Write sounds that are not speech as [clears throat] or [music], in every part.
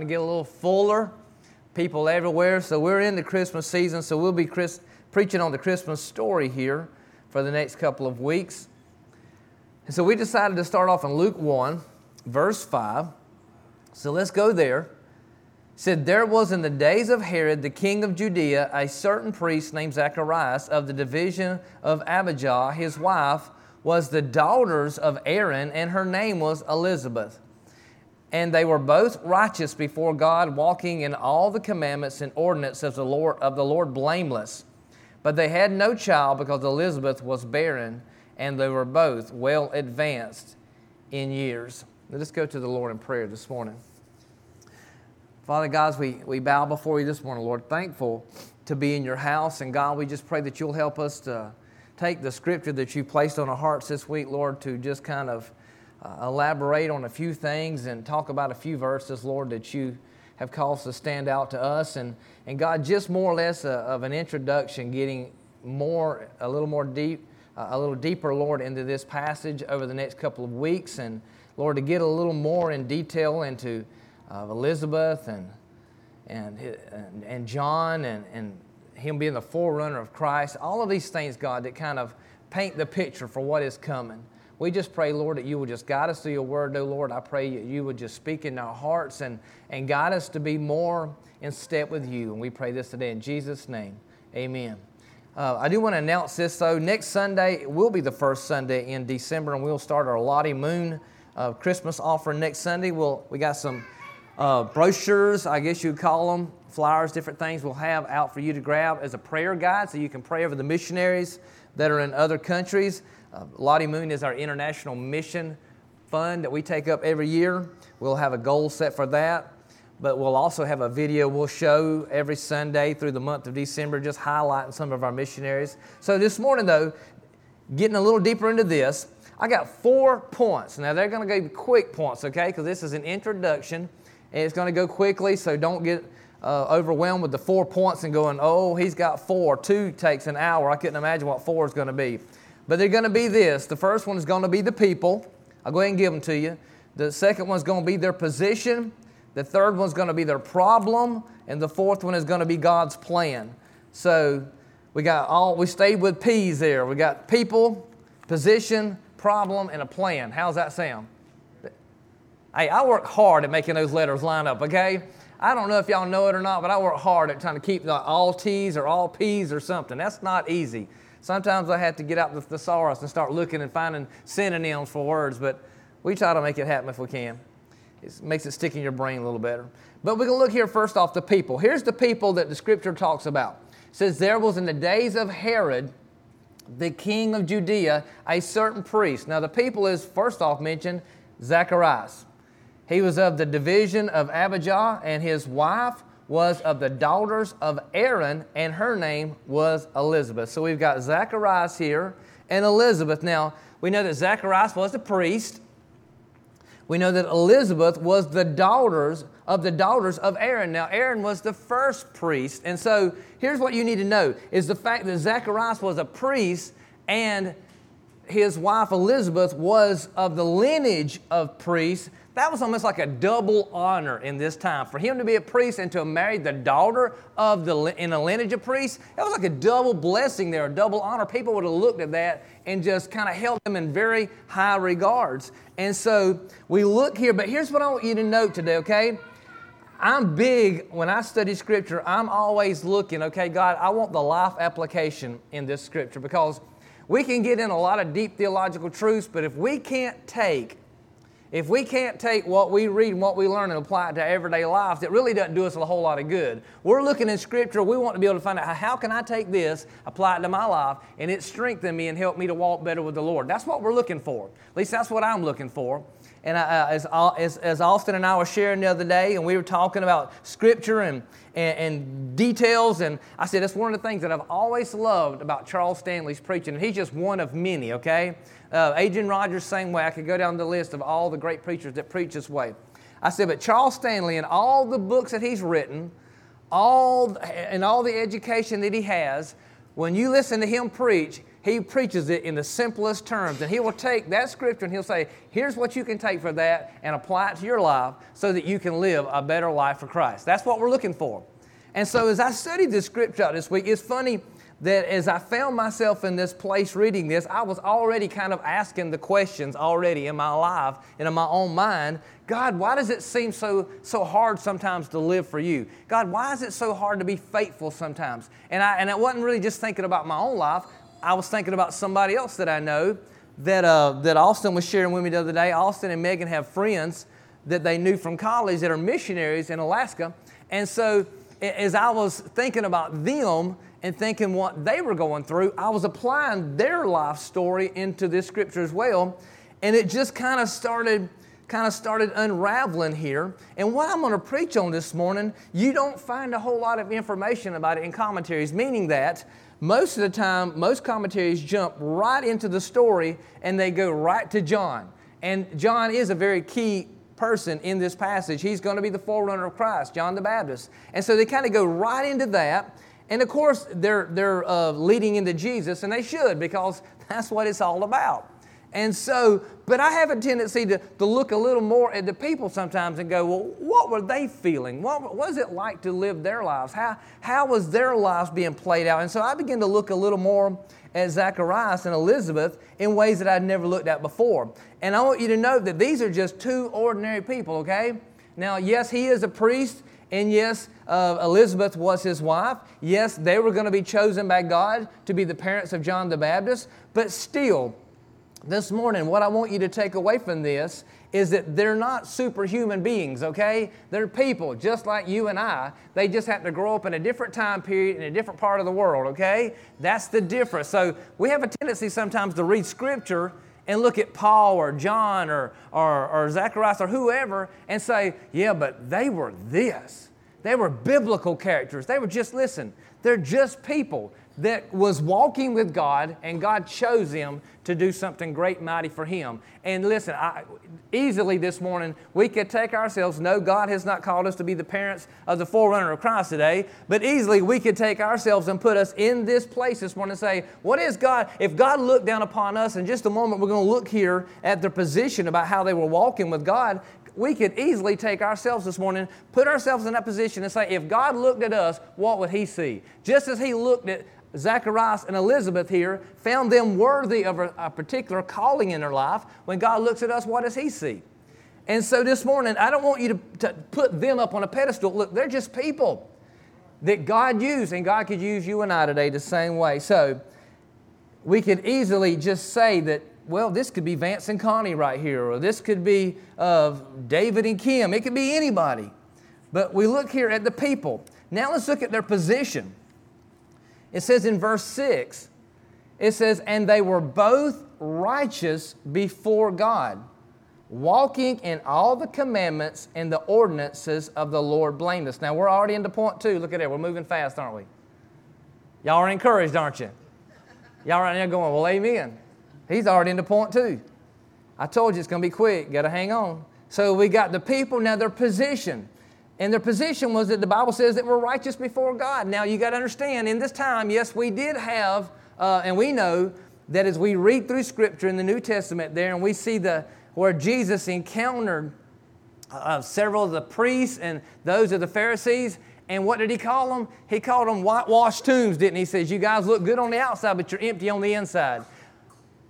to get a little fuller, people everywhere. So we're in the Christmas season, so we'll be Chris, preaching on the Christmas story here for the next couple of weeks. And so we decided to start off in Luke 1, verse 5. So let's go there. It said, There was in the days of Herod, the king of Judea, a certain priest named Zacharias of the division of Abijah. His wife was the daughters of Aaron, and her name was Elizabeth and they were both righteous before God, walking in all the commandments and ordinances of the Lord, of the Lord blameless. But they had no child because Elizabeth was barren, and they were both well advanced in years. Let us go to the Lord in prayer this morning. Father God, we, we bow before you this morning, Lord, thankful to be in your house. And God, we just pray that you'll help us to take the scripture that you placed on our hearts this week, Lord, to just kind of uh, elaborate on a few things and talk about a few verses, Lord, that you have caused to stand out to us. And, and God, just more or less a, of an introduction, getting more, a little more deep, uh, a little deeper, Lord, into this passage over the next couple of weeks. And Lord, to get a little more in detail into uh, Elizabeth and, and, and, and John and, and him being the forerunner of Christ. All of these things, God, that kind of paint the picture for what is coming. We just pray, Lord, that you would just guide us through your word, oh Lord. I pray that you would just speak in our hearts and, and guide us to be more in step with you. And we pray this today in Jesus' name. Amen. Uh, I do want to announce this though. Next Sunday will be the first Sunday in December, and we'll start our Lottie Moon uh, Christmas offering next Sunday. We'll, we got some uh, brochures, I guess you'd call them, flyers, different things we'll have out for you to grab as a prayer guide so you can pray over the missionaries that are in other countries. Uh, Lottie Moon is our international mission fund that we take up every year. We'll have a goal set for that, but we'll also have a video we'll show every Sunday through the month of December, just highlighting some of our missionaries. So this morning, though, getting a little deeper into this, I got four points. Now, they're going to go quick points, okay, because this is an introduction and it's going to go quickly, so don't get uh, overwhelmed with the four points and going, oh, he's got four. Two takes an hour. I couldn't imagine what four is going to be. But they're going to be this. The first one is going to be the people. I'll go ahead and give them to you. The second one is going to be their position. The third one is going to be their problem. And the fourth one is going to be God's plan. So we got all, we stayed with P's there. We got people, position, problem, and a plan. How's that sound? Hey, I work hard at making those letters line up, okay? I don't know if y'all know it or not, but I work hard at trying to keep the all T's or all P's or something. That's not easy. Sometimes I have to get out the thesaurus and start looking and finding synonyms for words, but we try to make it happen if we can. It makes it stick in your brain a little better. But we can look here first off the people. Here's the people that the scripture talks about. It says, There was in the days of Herod, the king of Judea, a certain priest. Now, the people is first off mentioned Zacharias. He was of the division of Abijah, and his wife was of the daughters of Aaron, and her name was Elizabeth. So we've got Zacharias here and Elizabeth. Now, we know that Zacharias was a priest. We know that Elizabeth was the daughters of the daughters of Aaron. Now, Aaron was the first priest. And so here's what you need to know is the fact that Zacharias was a priest and his wife Elizabeth was of the lineage of priests that was almost like a double honor in this time. For him to be a priest and to have married the daughter of the in a lineage of priests, that was like a double blessing there, a double honor. People would have looked at that and just kind of held them in very high regards. And so we look here, but here's what I want you to note today, okay? I'm big when I study scripture, I'm always looking, okay, God, I want the life application in this scripture because we can get in a lot of deep theological truths, but if we can't take if we can't take what we read and what we learn and apply it to everyday life, it really doesn't do us a whole lot of good. We're looking in Scripture, we want to be able to find out how can I take this, apply it to my life, and it strengthen me and help me to walk better with the Lord. That's what we're looking for. At least that's what I'm looking for. And uh, as, as, as Austin and I were sharing the other day, and we were talking about Scripture and, and, and, details, and I said, that's one of the things that I've always loved about Charles Stanley's preaching. And he's just one of many, okay? Uh, Adrian Rogers, same way. I could go down the list of all the great preachers that preach this way. I said, but Charles Stanley and all the books that he's written, all and all the education that he has, when you listen to him preach, he preaches it in the simplest terms. And he will take that scripture and he'll say, here's what you can take for that and apply it to your life so that you can live a better life for Christ. That's what we're looking for. And so as I studied this scripture this week, it's funny that as I found myself in this place reading this, I was already kind of asking the questions already in my life and in my own mind. God, why does it seem so, so hard sometimes to live for you? God, why is it so hard to be faithful sometimes? And I, and I wasn't really just thinking about my own life, I was thinking about somebody else that I know that, uh, that Austin was sharing with me the other day. Austin and Megan have friends that they knew from college that are missionaries in Alaska. And so as I was thinking about them and thinking what they were going through, I was applying their life story into this scripture as well. And it just kind of started kind of started unraveling here. And what I'm going to preach on this morning, you don't find a whole lot of information about it in commentaries, meaning that most of the time, most commentaries jump right into the story and they go right to John. And John is a very key person in this passage. He's going to be the forerunner of Christ, John the Baptist. And so they kind of go right into that. And of course, they're, they're uh, leading into Jesus, and they should because [laughs] that's what it's all about. And so, but I have a tendency to, to look a little more at the people sometimes and go, well, what were they feeling? What, was it like to live their lives? How, how was their lives being played out? And so I began to look a little more at Zacharias and Elizabeth in ways that I'd never looked at before. And I want you to know that these are just two ordinary people, okay? Now, yes, he is a priest, and yes, uh, Elizabeth was his wife. Yes, they were going to be chosen by God to be the parents of John the Baptist, but still, this morning, what I want you to take away from this is that they're not superhuman beings, okay? They're people just like you and I. They just have to grow up in a different time period in a different part of the world, okay? That's the difference. So we have a tendency sometimes to read Scripture and look at Paul or John or, or, or Zacharias or whoever and say, yeah, but they were this. They were biblical characters. They were just, listen, they're just people that was walking with God, and God chose them to do something great, mighty for Him. And listen, I, easily this morning, we could take ourselves, no, God has not called us to be the parents of the forerunner of Christ today, but easily we could take ourselves and put us in this place this morning and say, What is God? If God looked down upon us, in just a moment, we're going to look here at their position about how they were walking with God we could easily take ourselves this morning, put ourselves in that position, and say, if God looked at us, what would He see? Just as He looked at Zacharias and Elizabeth here found them worthy of a, a, particular calling in their life. When God looks at us, what does He see? And so this morning, I don't want you to, to put them up on a pedestal. Look, they're just people that God used, and God could use you and I today the same way. So we could easily just say that, well, this could be Vance and Connie right here, or this could be uh, David and Kim. It could be anybody. But we look here at the people. Now let's look at their position. It says in verse 6, it says, And they were both righteous before God, walking in all the commandments and the ordinances of the Lord blameless. Now we're already into point two. Look at that. We're moving fast, aren't we? Y'all are encouraged, aren't you? Y'all right now going, Well, amen. He's already into point two. I told you it's going to be quick. Got to hang on. So we got the people, now their position. And their position was that the Bible says that we're righteous before God. Now, you got to understand, in this time, yes, we did have, uh, and we know that as we read through Scripture in the New Testament there, and we see the where Jesus encountered uh, several of the priests and those of the Pharisees, and what did he call them? He called them whitewashed tombs, didn't he? He says, You guys look good on the outside, but you're empty on the inside.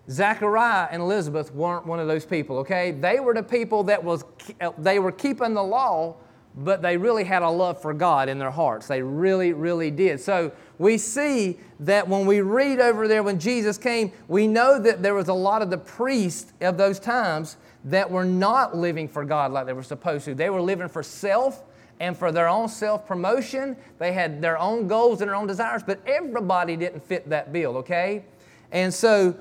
Zachariah and Elizabeth weren't one of those people, okay? They were the people that was, they were keeping the law, but they really had a love for God in their hearts. They really, really did. So we see that when we read over there when Jesus came, we know that there was a lot of the priests of those times that were not living for God like they were supposed to. They were living for self and for their own self promotion. They had their own goals and their own desires, but everybody didn't fit that bill, okay? And so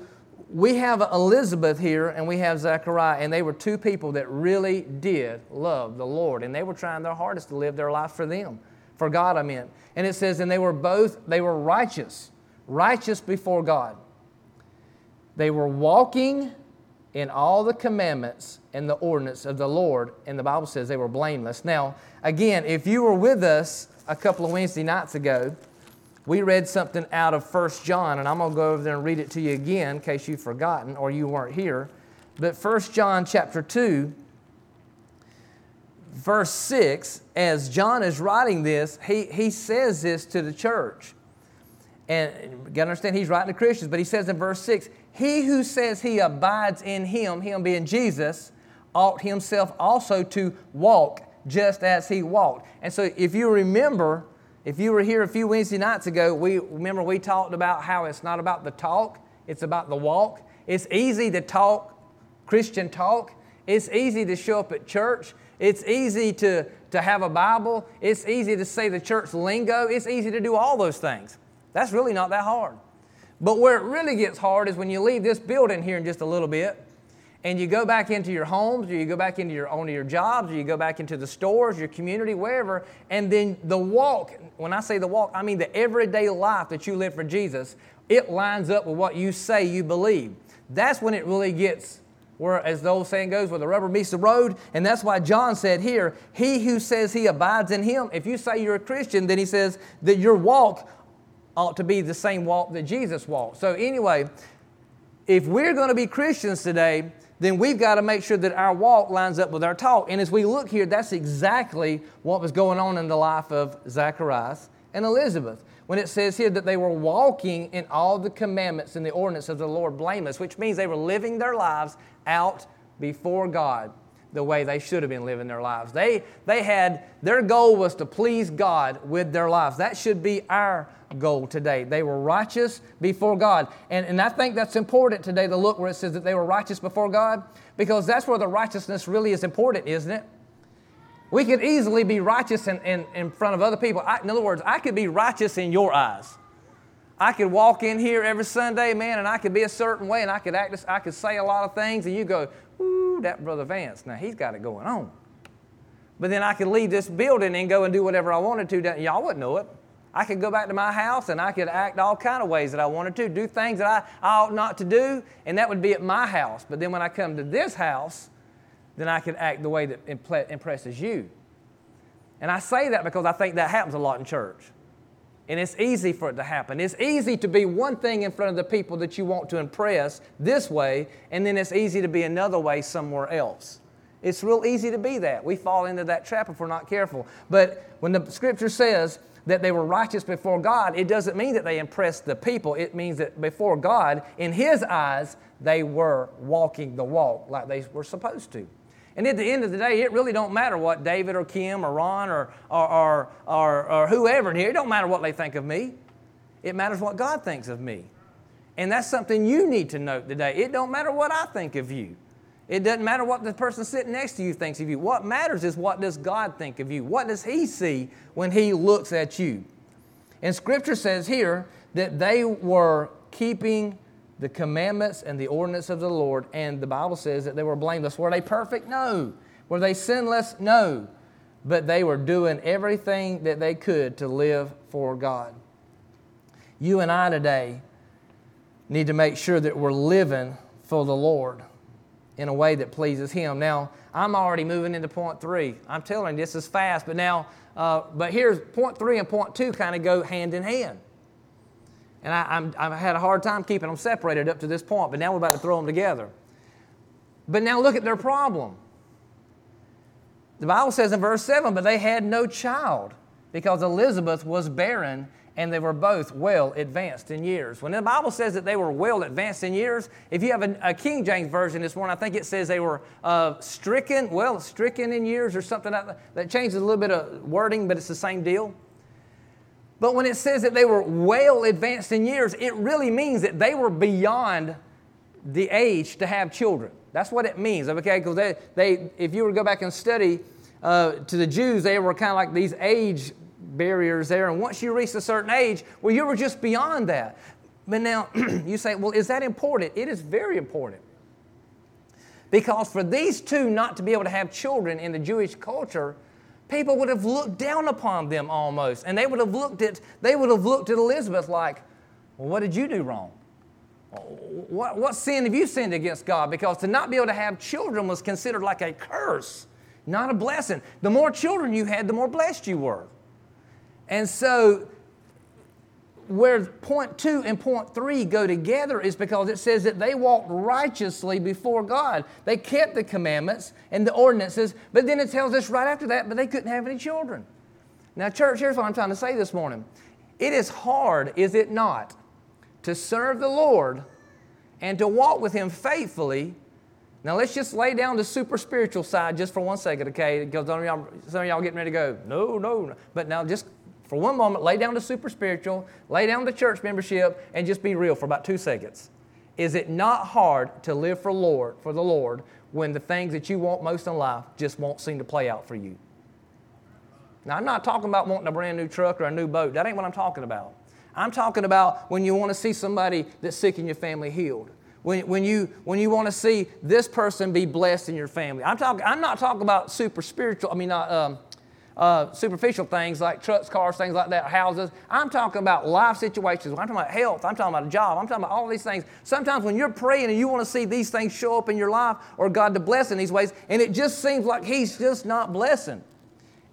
we have Elizabeth here and we have Zechariah, and they were two people that really did love the Lord, and they were trying their hardest to live their life for them, for God, I meant. And it says, and they were both, they were righteous, righteous before God. They were walking in all the commandments and the ordinance of the Lord, and the Bible says they were blameless. Now, again, if you were with us a couple of Wednesday nights ago, we read something out of 1 John, and I'm going to go over there and read it to you again in case you've forgotten or you weren't here. But 1 John chapter 2, verse 6, as John is writing this, he, he says this to the church. And you got to understand, he's writing to Christians, but he says in verse 6 He who says he abides in him, him being Jesus, ought himself also to walk just as he walked. And so if you remember, if you were here a few Wednesday nights ago, we remember we talked about how it's not about the talk, it's about the walk. It's easy to talk Christian talk. It's easy to show up at church. It's easy to, to have a Bible. It's easy to say the church lingo. It's easy to do all those things. That's really not that hard. But where it really gets hard is when you leave this building here in just a little bit and you go back into your homes or you go back into your onto your jobs or you go back into the stores your community wherever and then the walk when i say the walk i mean the everyday life that you live for jesus it lines up with what you say you believe. That's when it really gets where as the old saying goes where the rubber meets the road. And that's why john said here he who says he abides in him if you say you're a christian then he says that your walk ought to be the same walk that jesus walked. So anyway if we're going to be christians today then we've got to make sure that our walk lines up with our talk. And as we look here, that's exactly what was going on in the life of Zacharias and Elizabeth. When it says here that they were walking in all the commandments and the ordinance of the Lord blameless, which means they were living their lives out before God the way they should have been living their lives. They, they had, their goal was to please God with their lives. That should be our goal today. They were righteous before God. And, and I think that's important today to look where it says that they were righteous before God, because that's where the righteousness really is important, isn't it? We could easily be righteous in, in, in front of other people. I, in other words, I could be righteous in your eyes. I could walk in here every Sunday, man, and I could be a certain way, and I could act, I could say a lot of things, and you go, ooh, that brother Vance, now he's got it going on. But then I could leave this building and go and do whatever I wanted to. Y'all wouldn't know it. I could go back to my house and I could act all kind of ways that I wanted to, do things that I, I ought not to do, and that would be at my house. But then when I come to this house, then I could act the way that impresses you. And I say that because I think that happens a lot in church. And it's easy for it to happen. It's easy to be one thing in front of the people that you want to impress this way, and then it's easy to be another way somewhere else. It's real easy to be that. We fall into that trap if we're not careful. But when the scripture says that they were righteous before God, it doesn't mean that they impressed the people. It means that before God, in His eyes, they were walking the walk like they were supposed to. And at the end of the day, it really don't matter what David or Kim or Ron or, or, or, or, or whoever in here, it don't matter what they think of me. It matters what God thinks of me. And that's something you need to note today. It don't matter what I think of you. It doesn't matter what the person sitting next to you thinks of you. What matters is what does God think of you? What does he see when he looks at you? And scripture says here that they were keeping the commandments and the ordinance of the Lord, and the Bible says that they were blameless. Were they perfect? No. Were they sinless? No. But they were doing everything that they could to live for God. You and I today need to make sure that we're living for the Lord in a way that pleases Him. Now, I'm already moving into point three. I'm telling you, this is fast, but now, uh, but here's point three and point two kind of go hand in hand. And I, i had a hard time keeping them separated up to this point, but now we're about to throw them together. But now look at their problem. The Bible says in verse 7 but they had no child because Elizabeth was barren and they were both well advanced in years. When the Bible says that they were well advanced in years, if you have a, a King James version this morning, I think it says they were uh, stricken, well, stricken in years or something like that. That changes a little bit of wording, but it's the same deal. But when it says that they were well advanced in years, it really means that they were beyond the age to have children. That's what it means, okay? Because they, they, if you were to go back and study uh, to the Jews, they were kind of like these age barriers there. And once you reached a certain age, well, you were just beyond that. But now [clears throat] you say, well, is that important? It is very important. Because for these two not to be able to have children in the Jewish culture, people would have looked down upon them almost. And they would have looked at, they would have looked at Elizabeth like, well, what did you do wrong? What, what sin have you sinned against God? Because to not be able to have children was considered like a curse, not a blessing. The more children you had, the more blessed you were. And so where point two and point three go together is because it says that they walked righteously before God. They kept the commandments and the ordinances, but then it tells us right after that, but they couldn't have any children. Now, church, here's what I'm trying to say this morning. It is hard, is it not, to serve the Lord and to walk with Him faithfully. Now, let's just lay down the super spiritual side just for one second, okay? Because some of y'all, some of y'all getting ready to go, no, no, no. But now, just for one moment, lay down the super spiritual, lay down the church membership, and just be real for about two seconds. Is it not hard to live for Lord, for the Lord, when the things that you want most in life just won't seem to play out for you? Now, I'm not talking about wanting a brand new truck or a new boat. That ain't what I'm talking about. I'm talking about when you want to see somebody that's sick in your family healed. When, when, you, when you want to see this person be blessed in your family. I'm, talking, I'm not talking about super spiritual, I mean, not um, uh, superficial things like trucks, cars, things like that, houses. I'm talking about life situations. I'm talking about health. I'm talking about a job. I'm talking about all these things. Sometimes when you're praying and you want to see these things show up in your life or God to bless in these ways, and it just seems like He's just not blessing.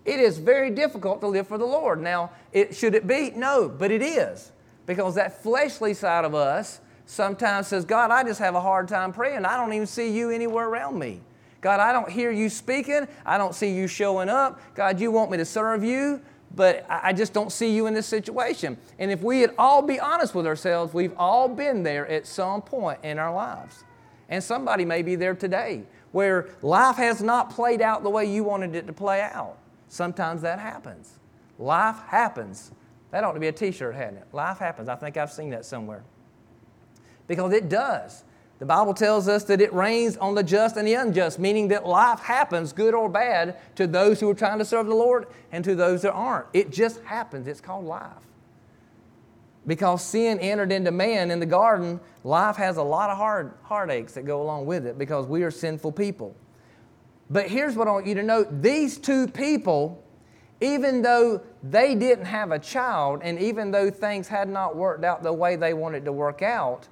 It is very difficult to live for the Lord. Now, it, should it be? No, but it is. Because that fleshly side of us sometimes says, God, I just have a hard time praying. I don't even see you anywhere around me. God, I don't hear you speaking. I don't see you showing up. God, you want me to serve you, but I just don't see you in this situation. And if we would all be honest with ourselves, we've all been there at some point in our lives. And somebody may be there today where life has not played out the way you wanted it to play out. Sometimes that happens. Life happens. That ought to be a t shirt, hadn't it? Life happens. I think I've seen that somewhere. Because it does. The Bible tells us that it rains on the just and the unjust, meaning that life happens, good or bad, to those who are trying to serve the Lord and to those that aren't. It just happens. It's called life. Because sin entered into man in the garden, life has a lot of hard, heartaches that go along with it because we are sinful people. But here's what I want you to note these two people, even though they didn't have a child, and even though things had not worked out the way they wanted to work out,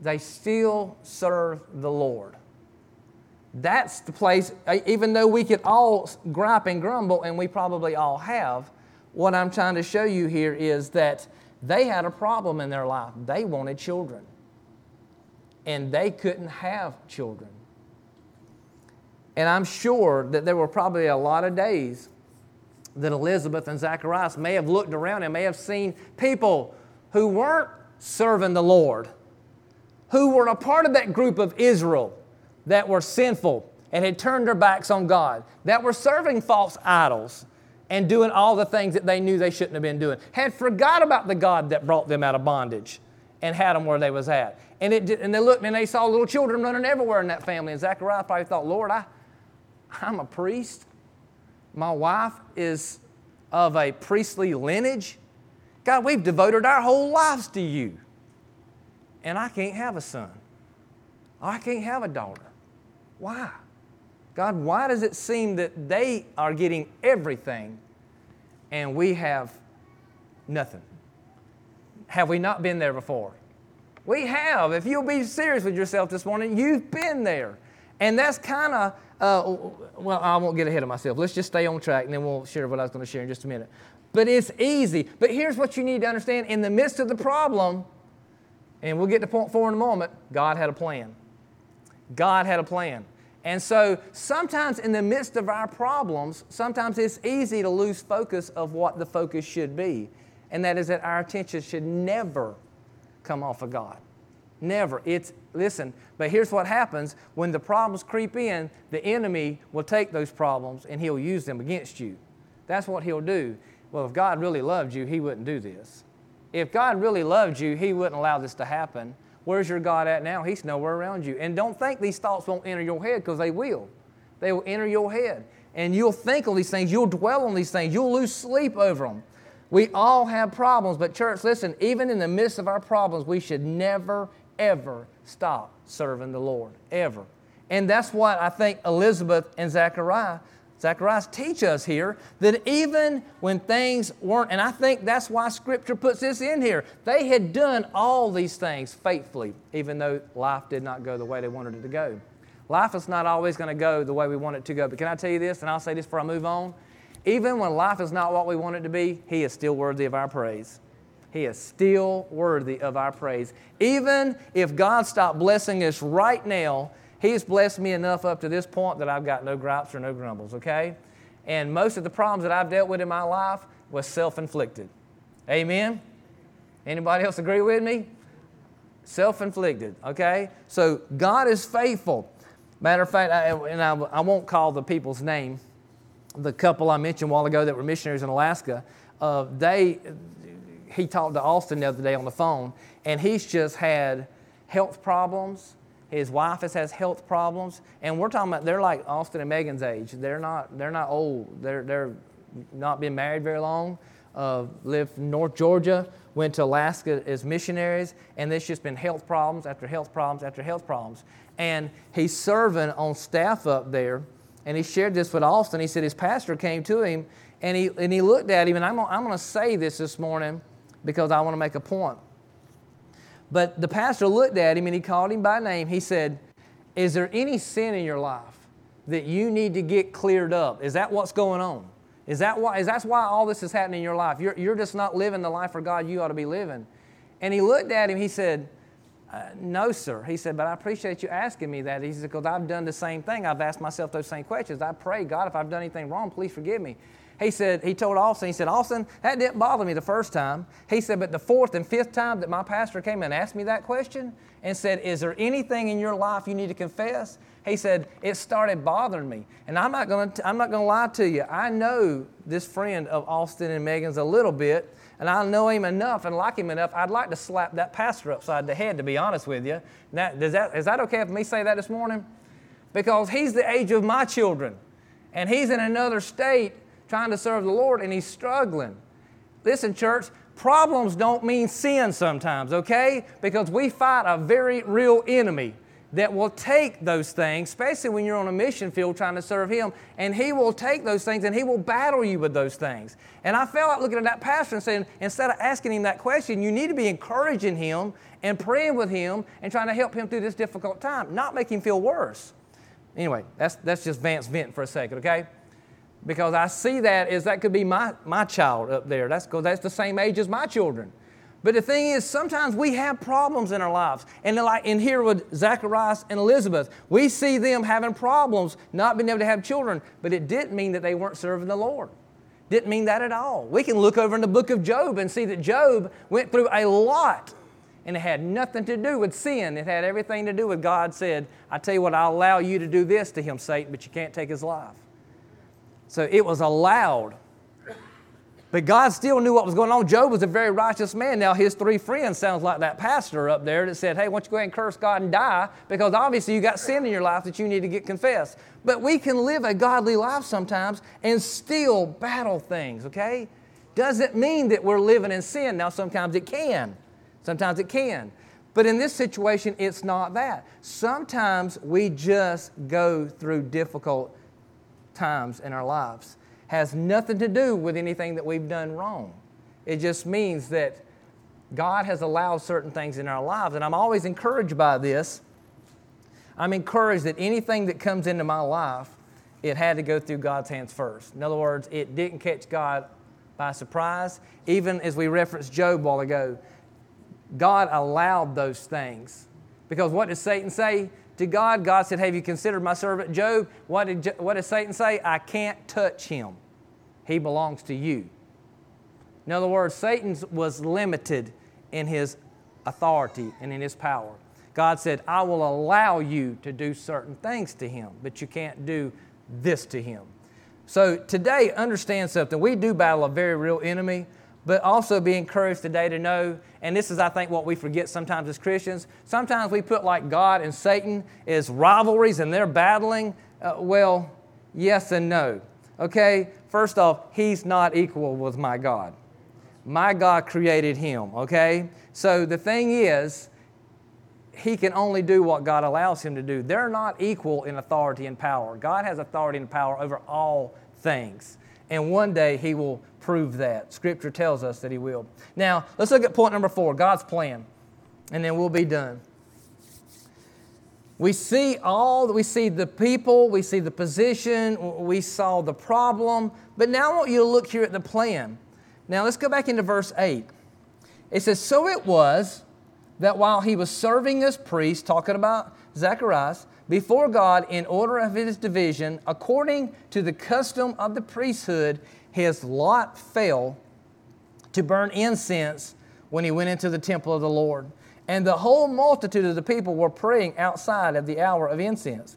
they still serve the Lord. That's the place, even though we could all gripe and grumble, and we probably all have, what I'm trying to show you here is that they had a problem in their life. They wanted children, and they couldn't have children. And I'm sure that there were probably a lot of days that Elizabeth and Zacharias may have looked around and may have seen people who weren't serving the Lord, who were a part of that group of Israel that were sinful and had turned their backs on God, that were serving false idols and doing all the things that they knew they shouldn't have been doing, had forgot about the God that brought them out of bondage and had them where they was at. And, it, and they looked and they saw little children running everywhere in that family. And Zachariah probably thought, Lord, I, I'm a priest. My wife is of a priestly lineage. God, we've devoted our whole lives to you. And I can't have a son. I can't have a daughter. Why? God, why does it seem that they are getting everything and we have nothing? Have we not been there before? We have. If you'll be serious with yourself this morning, you've been there. And that's kind of uh, well, I won't get ahead of myself. Let's just stay on track and then we'll share what I was going to share in just a minute. But it's easy. But here's what you need to understand in the midst of the problem, and we'll get to point four in a moment, God had a plan. God had a plan. And so sometimes in the midst of our problems, sometimes it's easy to lose focus of what the focus should be. And that is that our attention should never come off of God. Never. It's, listen, but here's what happens when the problems creep in, the enemy will take those problems and he'll use them against you. That's what he'll do. Well, if God really loved you, he wouldn't do this. If God really loved you, he wouldn't allow this to happen. Where's your God at now? He's nowhere around you. And don't think these thoughts won't enter your head because they will. They will enter your head. And you'll think on these things, you'll dwell on these things, you'll lose sleep over them. We all have problems, but church, listen, even in the midst of our problems, we should never, ever stop serving the Lord, ever. And that's what I think Elizabeth and Zechariah, Zacharias teach us here that even when things weren't, and I think that's why Scripture puts this in here, they had done all these things faithfully, even though life did not go the way they wanted it to go. Life is not always going to go the way we want it to go. But can I tell you this, and I'll say this before I move on? Even when life is not what we want it to be, He is still worthy of our praise. He is still worthy of our praise. Even if God stopped blessing us right now, He's blessed me enough up to this point that I've got no gripes or no grumbles, okay? And most of the problems that I've dealt with in my life was self-inflicted. Amen? Anybody else agree with me? Self-inflicted, okay? So God is faithful. Matter of fact, I, and I, I won't call the people's name, the couple I mentioned a while ago that were missionaries in Alaska, uh, they, he talked to Austin the other day on the phone, and he's just had health problems. His wife has, has health problems, and we're talking about they're like Austin and Megan's age. They're not they're not old. They're they're not been married very long. Uh, lived North Georgia, went to Alaska as missionaries, and there's just been health problems after health problems after health problems. And he's serving on staff up there, and he shared this with Austin. He said his pastor came to him, and he and he looked at him, and I'm I'm going to say this this morning because I want to make a point. But the pastor looked at him and he called him by name. He said, Is there any sin in your life that you need to get cleared up? Is that what's going on? Is that why, is that why all this is happening in your life? You're, you're just not living the life for God you ought to be living. And he looked at him, he said, uh, No, sir. He said, But I appreciate you asking me that. He said, Because I've done the same thing. I've asked myself those same questions. I pray, God, if I've done anything wrong, please forgive me. He said, he told Austin, he said, Austin, that didn't bother me the first time. He said, but the fourth and fifth time that my pastor came and asked me that question and said, Is there anything in your life you need to confess? He said, It started bothering me. And I'm not gonna I'm not gonna lie to you. I know this friend of Austin and Megan's a little bit, and I know him enough and like him enough. I'd like to slap that pastor upside the head, to be honest with you. Now, does that, is that okay if me say that this morning? Because he's the age of my children, and he's in another state trying to serve the Lord and he's struggling. Listen, church, problems don't mean sin sometimes, okay? Because we fight a very real enemy that will take those things, especially when you're on a mission field trying to serve Him, and He will take those things and He will battle you with those things. And I felt like looking at that pastor and saying, instead of asking him that question, you need to be encouraging him and praying with him and trying to help him through this difficult time, not make him feel worse. Anyway, that's, that's just Vance Vent for a second, okay? Because I see that as that could be my, my child up there. That's because that's the same age as my children. But the thing is, sometimes we have problems in our lives. And like in here with Zacharias and Elizabeth, we see them having problems, not being able to have children, but it didn't mean that they weren't serving the Lord. Didn't mean that at all. We can look over in the book of Job and see that Job went through a lot. And it had nothing to do with sin. It had everything to do with God said, I tell you what, I'll allow you to do this to him, Satan, but you can't take his life. So it was allowed. But God still knew what was going on. Job was a very righteous man. Now, his three friends sounds like that pastor up there that said, Hey, why don't you go ahead and curse God and die? Because obviously you got sin in your life that you need to get confessed. But we can live a godly life sometimes and still battle things, okay? Doesn't mean that we're living in sin. Now, sometimes it can. Sometimes it can. But in this situation, it's not that. Sometimes we just go through difficult times in our lives has nothing to do with anything that we've done wrong. It just means that God has allowed certain things in our lives. And I'm always encouraged by this. I'm encouraged that anything that comes into my life, it had to go through God's hands first. In other words, it didn't catch God by surprise. Even as we referenced Job a while ago, God allowed those things. Because what did Satan say? To God. God said, Have you considered my servant Job? What did, what did Satan say? I can't touch him. He belongs to you. In other words, Satan was limited in his authority and in his power. God said, I will allow you to do certain things to him, but you can't do this to him. So today, understand something. We do battle a very real enemy but also be encouraged today to know, and this is, I think, what we forget sometimes as Christians. Sometimes we put like God and Satan as rivalries and they're battling. Uh, well, yes and no. Okay, first off, he's not equal with my God. My God created him, okay? So the thing is, he can only do what God allows him to do. They're not equal in authority and power. God has authority and power over all things. And one day he will prove that. Scripture tells us that He will. Now, let's look at point number four God's plan, and then we'll be done. We see all, we see the people, we see the position, we saw the problem, but now I want you to look here at the plan. Now let's go back into verse 8. It says, So it was that while he was serving as priest, talking about Zacharias, before God in order of his division, according to the custom of the priesthood, his lot fell to burn incense when he went into the temple of the Lord. And the whole multitude of the people were praying outside of the hour of incense.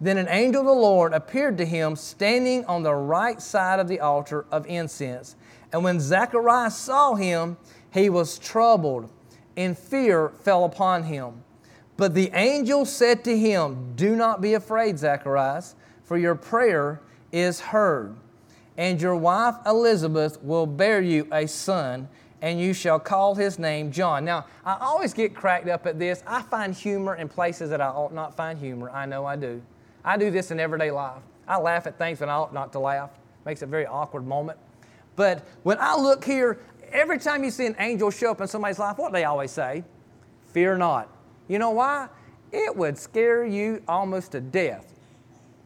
Then an angel of the Lord appeared to him standing on the right side of the altar of incense. And when Zacharias saw him, he was troubled, and fear fell upon him. But the angel said to him, Do not be afraid, Zacharias, for your prayer is heard. And your wife Elizabeth will bear you a son, and you shall call his name John. Now, I always get cracked up at this. I find humor in places that I ought not find humor. I know I do. I do this in everyday life. I laugh at things when I ought not to laugh. Makes a very awkward moment. But when I look here, every time you see an angel show up in somebody's life, what they always say? Fear not. You know why? It would scare you almost to death.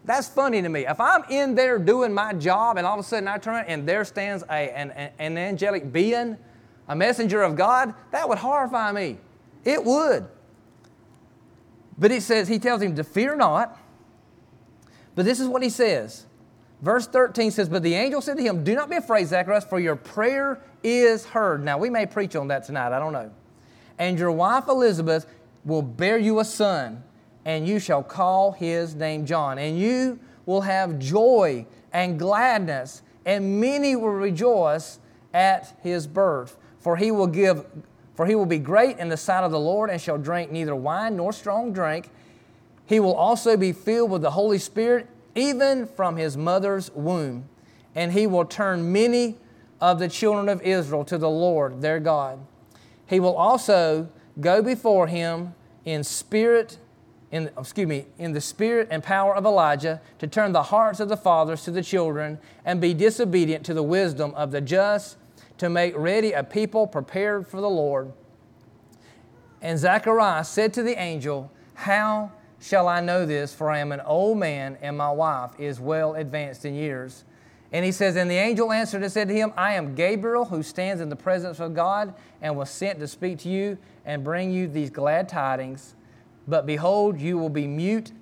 That's funny to me. If I'm in there doing my job and all of a sudden I turn and there stands a, an, an angelic being, a messenger of God, that would horrify me. It would. But he says, he tells him to fear not. But this is what he says. Verse 13 says, But the angel said to him, Do not be afraid, Zacharias, for your prayer is heard. Now, we may preach on that tonight, I don't know. And your wife Elizabeth will bear you a son, and you shall call his name John. And you will have joy and gladness, and many will rejoice at his birth. For he will give for he will be great in the sight of the Lord and shall drink neither wine nor strong drink. He will also be filled with the Holy Spirit even from his mother's womb, and he will turn many of the children of Israel to the Lord their God. He will also go before him in spirit in, excuse me, in the spirit and power of Elijah to turn the hearts of the fathers to the children and be disobedient to the wisdom of the just to make ready a people prepared for the Lord. And Zacharias said to the angel, How shall I know this? For I am an old man, and my wife is well advanced in years. And he says, And the angel answered and said to him, I am Gabriel, who stands in the presence of God, and was sent to speak to you and bring you these glad tidings. But behold, you will be mute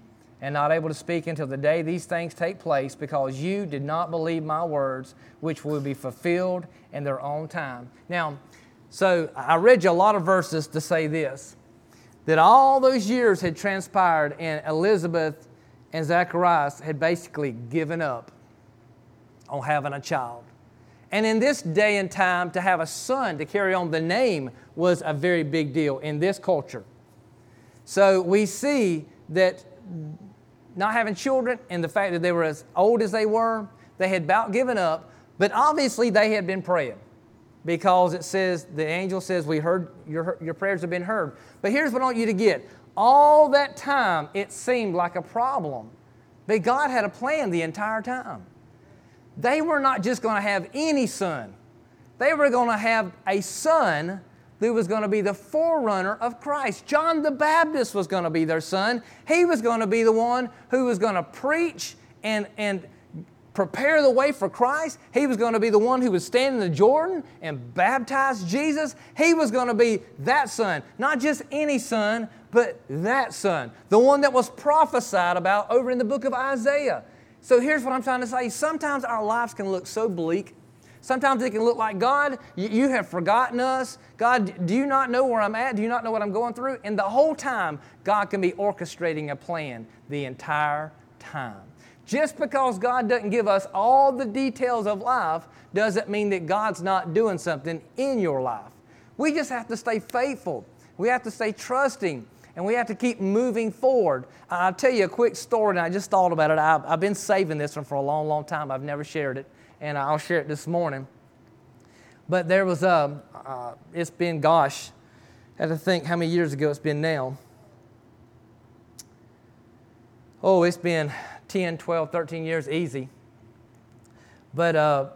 and not able to speak until the day these things take place, because you did not believe my words, which will be fulfilled in their own time. Now, so I read you a lot of verses to say this that all those years had transpired, and Elizabeth and Zacharias had basically given up on having a child. And in this day and time, to have a son to carry on the name was a very big deal in this culture. So we see that not having children and the fact that they were as old as they were, they had about given up, but obviously they had been praying because it says, the angel says, We heard your, your prayers have been heard. But here's what I want you to get all that time, it seemed like a problem. But God had a plan the entire time. They were not just going to have any son, they were going to have a son who was going to be the forerunner of Christ. John the Baptist was going to be their son. He was going to be the one who was going to preach and, and prepare the way for Christ. He was going to be the one who would stand in the Jordan and baptize Jesus. He was going to be that son, not just any son, but that son, the one that was prophesied about over in the book of Isaiah. So here's what I'm trying to say. Sometimes our lives can look so bleak. Sometimes it can look like, God, you have forgotten us. God, do you not know where I'm at? Do you not know what I'm going through? And the whole time, God can be orchestrating a plan the entire time. Just because God doesn't give us all the details of life doesn't mean that God's not doing something in your life. We just have to stay faithful. We have to stay trusting and we have to keep moving forward. I'll tell you a quick story, and I just thought about it. I've, I've, been saving this one for a long, long time. I've never shared it, and I'll share it this morning. But there was a, um, uh, it's been, gosh, I had to think how many years ago it's been now. Oh, it's been 10, 12, 13 years easy. But uh,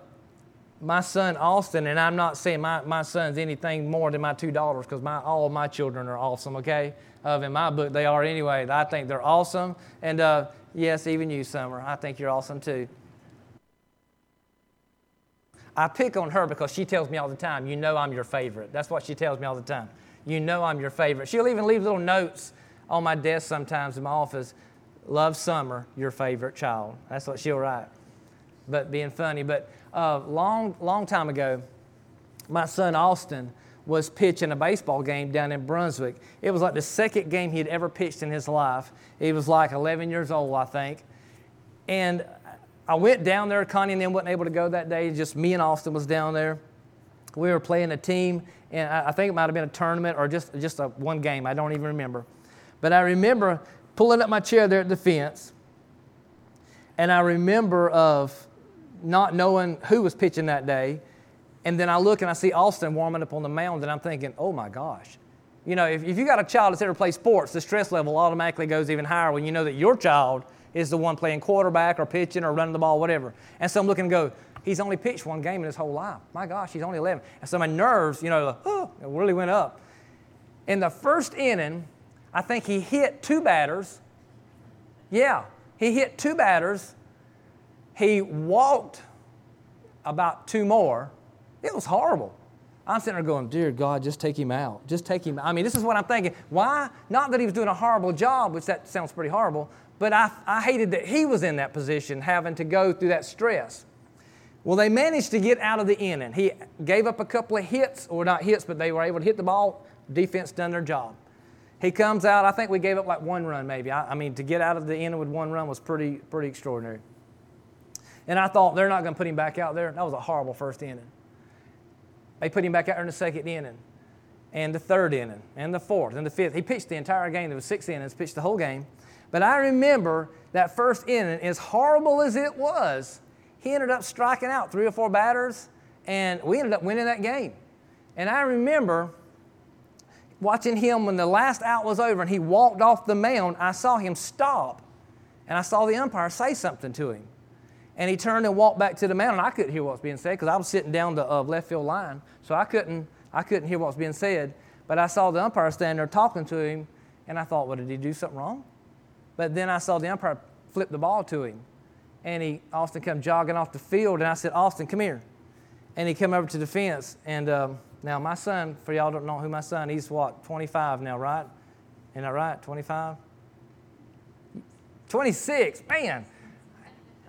my son Austin, and I'm not saying my, my son's anything more than my two daughters because my, all my children are awesome, okay? Uh, in my book, they are anyway. I think they're awesome. And uh, yes, even you, Summer, I think you're awesome too. I pick on her because she tells me all the time, you know I'm your favorite. That's what she tells me all the time. You know I'm your favorite. She'll even leave little notes on my desk sometimes in my office. Love Summer, your favorite child. That's what she'll write. But being funny. But uh, long, long time ago, my son Austin was pitching a baseball game down in Brunswick. It was like the second game he'd ever pitched in his life. He was like 11 years old, I think. And I went down there. Connie and them wasn't able to go that day. Just me and Austin was down there. We were playing a team, and I think it might have been a tournament or just, just a one game. I don't even remember. But I remember pulling up my chair there at the fence, and I remember of not knowing who was pitching that day and then I look and I see Austin warming up on the mound, and I'm thinking, oh my gosh. You know, if, if you got a child that's ever played sports, the stress level automatically goes even higher when you know that your child is the one playing quarterback or pitching or running the ball, whatever. And so I'm looking and go, he's only pitched one game in his whole life. My gosh, he's only 11. And so my nerves, you know, oh, it really went up. In the first inning, I think he hit two batters. Yeah, he hit two batters. He walked about two more. It was horrible. I'm sitting there going, Dear God, just take him out. Just take him out. I mean, this is what I'm thinking. Why? Not that he was doing a horrible job, which that sounds pretty horrible, but I, I hated that he was in that position, having to go through that stress. Well, they managed to get out of the inning. He gave up a couple of hits, or not hits, but they were able to hit the ball. Defense done their job. He comes out. I think we gave up like one run, maybe. I, I mean, to get out of the inning with one run was pretty, pretty extraordinary. And I thought they're not going to put him back out there. That was a horrible first inning. They put him back out there in the second inning, and the third inning, and the fourth, and the fifth. He pitched the entire game. There was six innings, pitched the whole game. But I remember that first inning, as horrible as it was, he ended up striking out three or four batters, and we ended up winning that game. And I remember watching him when the last out was over and he walked off the mound. I saw him stop, and I saw the umpire say something to him. And he turned and walked back to the mound, and I couldn't hear what was being said because I was sitting down the uh, left field line, so I couldn't, I couldn't hear what was being said. But I saw the umpire standing there talking to him, and I thought, well, did he do something wrong? But then I saw the umpire flip the ball to him, and he Austin come jogging off the field, and I said, Austin, come here. And he come over to the fence, and um, now my son, for y'all don't know who my son, he's what, 25 now, right? Isn't that right? 25? 26, man.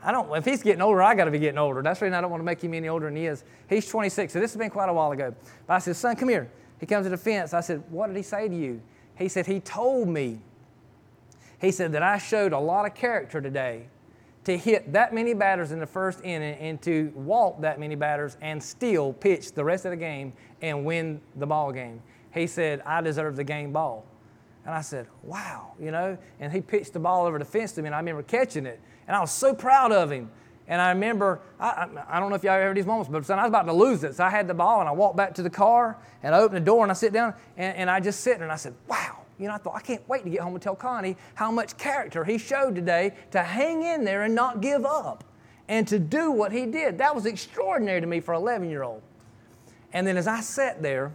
I don't, if he's getting older, I got to be getting older. That's the reason I don't want to make him any older than he is. He's 26, so this has been quite a while ago. But I said, son, come here. He comes to the fence. I said, what did he say to you? He said, he told me, he said that I showed a lot of character today to hit that many batters in the first inning and to walk that many batters and still pitch the rest of the game and win the ball game. He said, I deserve the game ball. And I said, wow, you know, and he pitched the ball over the fence to me, and I remember catching it. And I was so proud of him. And I remember, I, I, I don't know if y'all ever had these moments, but son, I was about to lose it. So I had the ball and I walked back to the car and I opened the door and I sit down and, and I just sit there and I said, wow. You know, I thought, I can't wait to get home and tell Connie how much character he showed today to hang in there and not give up and to do what he did. That was extraordinary to me for an 11 year old. And then as I sat there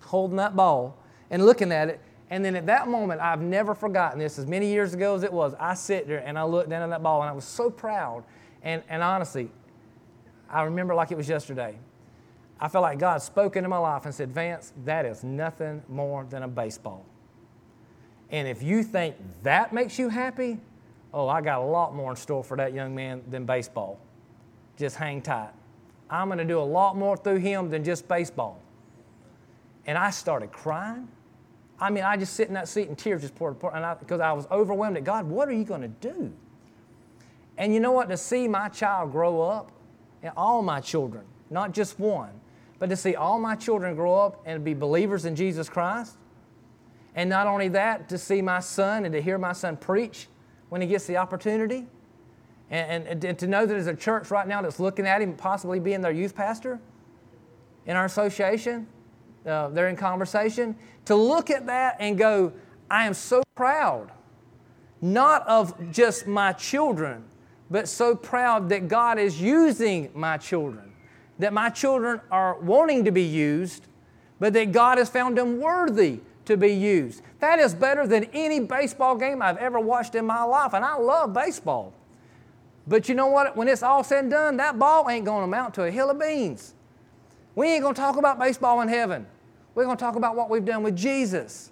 holding that ball and looking at it, and then at that moment, I've never forgotten this, as many years ago as it was, I sit there and I looked down at that ball and I was so proud. And, and honestly, I remember like it was yesterday. I felt like God spoke into my life and said, Vance, that is nothing more than a baseball. And if you think that makes you happy, oh, I got a lot more in store for that young man than baseball. Just hang tight. I'm going to do a lot more through him than just baseball. And I started crying. I mean, I just sit in that seat and tears just poured, poured and because I, I was overwhelmed at God, what are you going to do? And you know what? To see my child grow up, and all my children, not just one, but to see all my children grow up and be believers in Jesus Christ, and not only that, to see my son and to hear my son preach when he gets the opportunity, and, and, and to know that there's a church right now that's looking at him possibly being their youth pastor in our association, uh, they're in conversation, to look at that and go, I am so proud, not of just my children, but so proud that God is using my children, that my children are wanting to be used, but that God has found them worthy to be used. That is better than any baseball game I've ever watched in my life, and I love baseball. But you know what? When it's all said and done, that ball ain't going to amount to a hill of beans. We ain't going to talk about baseball in heaven. We're going to talk about what we've done with Jesus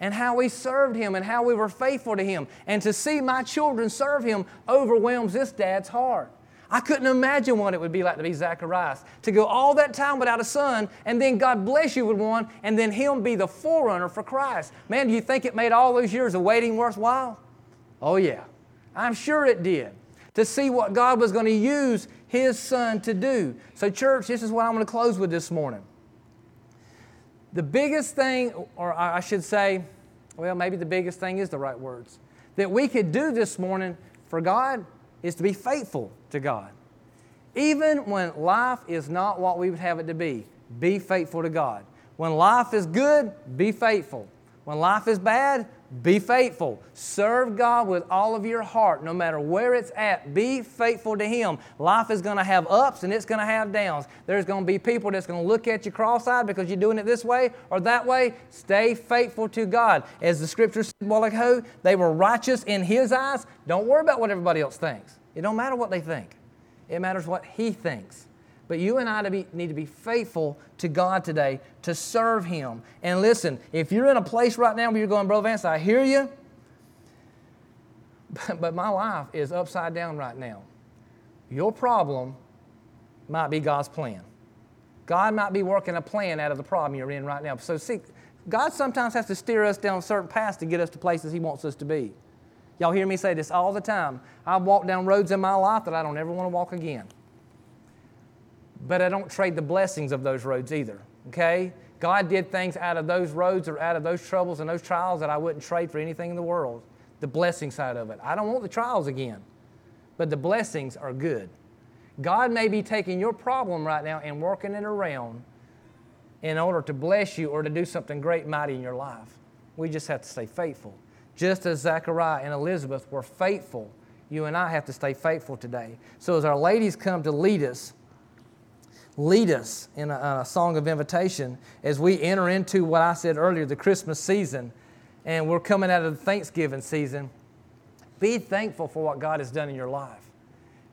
and how we served Him and how we were faithful to Him. And to see my children serve Him overwhelms this dad's heart. I couldn't imagine what it would be like to be Zacharias, to go all that time without a son, and then God bless you with one, and then him be the forerunner for Christ. Man, do you think it made all those years of waiting worthwhile? Oh, yeah. I'm sure it did. To see what God was going to use his son to do. So, church, this is what I'm going to close with this morning. The biggest thing, or I should say, well, maybe the biggest thing is the right words, that we could do this morning for God is to be faithful to God. Even when life is not what we would have it to be, be faithful to God. When life is good, be faithful. When life is bad, be faithful. Serve God with all of your heart, no matter where it's at. Be faithful to Him. Life is going to have ups and it's going to have downs. There's going to be people that's going to look at you cross eyed because you're doing it this way or that way. Stay faithful to God. As the scripture said a while ago, they were righteous in His eyes. Don't worry about what everybody else thinks. It don't matter what they think, it matters what He thinks. But you and I to be, need to be faithful to God today to serve Him. And listen, if you're in a place right now where you're going, Bro Vance, I hear you, but, [laughs] but my life is upside down right now. Your problem might be God's plan. God might be working a plan out of the problem you're in right now. So, see, God sometimes has to steer us down certain paths to get us to places He wants us to be. Y'all hear me say this all the time. I've walked down roads in my life that I don't ever want to walk again but I don't trade the blessings of those roads either. Okay? God did things out of those roads or out of those troubles and those trials that I wouldn't trade for anything in the world. The blessing side of it. I don't want the trials again, but the blessings are good. God may be taking your problem right now and working it around in order to bless you or to do something great, mighty in your life. We just have to stay faithful. Just as Zechariah and Elizabeth were faithful, you and I have to stay faithful today. So as our ladies come to lead us, lead us in a, a, song of invitation as we enter into what I said earlier, the Christmas season, and we're coming out of the Thanksgiving season. Be thankful for what God has done in your life.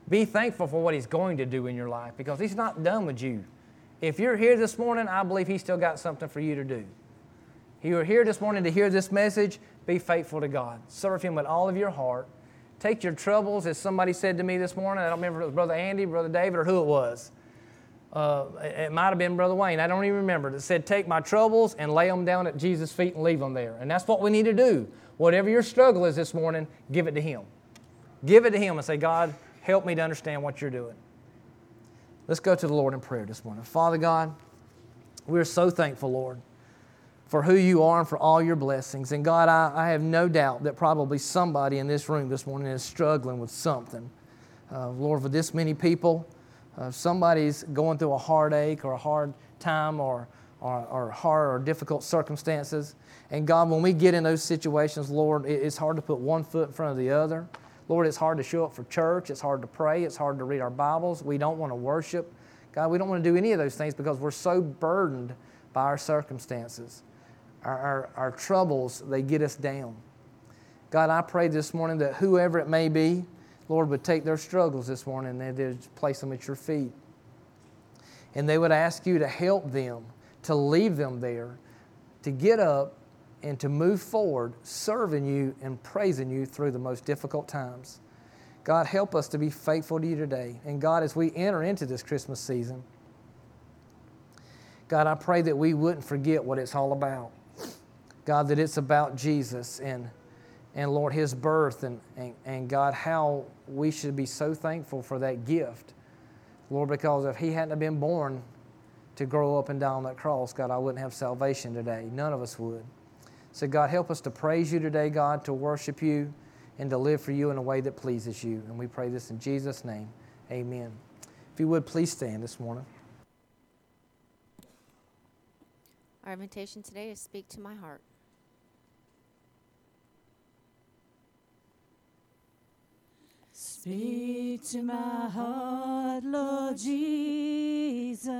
Be thankful for what He's going to do in your life because He's not done with you. If you're here this morning, I believe He's still got something for you to do. If You are here this morning to hear this message, be faithful to God. Serve Him with all of your heart. Take your troubles, as somebody said to me this morning. I don't remember if it was Brother Andy, Brother David, or who it was uh, it might have been Brother Wayne, I don't even remember, that said, Take my troubles and lay them down at Jesus' feet and leave them there. And that's what we need to do. Whatever your struggle is this morning, give it to Him. Give it to Him and say, God, help me to understand what you're doing. Let's go to the Lord in prayer this morning. Father God, we're so thankful, Lord, for who you are and for all your blessings. And God, I, I have no doubt that probably somebody in this room this morning is struggling with something. Uh, Lord, for this many people, uh, somebody's going through a heartache or a hard time or, or, or, hard or difficult circumstances. And God, when we get in those situations, Lord, it's hard to put one foot in front of the other. Lord, it's hard to show up for church. It's hard to pray. It's hard to read our Bibles. We don't want to worship. God, we don't want to do any of those things because we're so burdened by our circumstances. Our, our, our troubles, they get us down. God, I pray this morning that whoever it may be, Lord, would take their struggles this morning and they'd place them at your feet. And they would ask you to help them, to leave them there, to get up and to move forward, serving you and praising you through the most difficult times. God, help us to be faithful to you today. And God, as we enter into this Christmas season, God, I pray that we wouldn't forget what it's all about. God, that it's about Jesus and and Lord, his birth, and, and, and God, how we should be so thankful for that gift. Lord, because if he hadn't been born to grow up and die on that cross, God, I wouldn't have salvation today. None of us would. So, God, help us to praise you today, God, to worship you, and to live for you in a way that pleases you. And we pray this in Jesus' name. Amen. If you would, please stand this morning. Our invitation today is Speak to My Heart. Speak to my heart, Lord Jesus.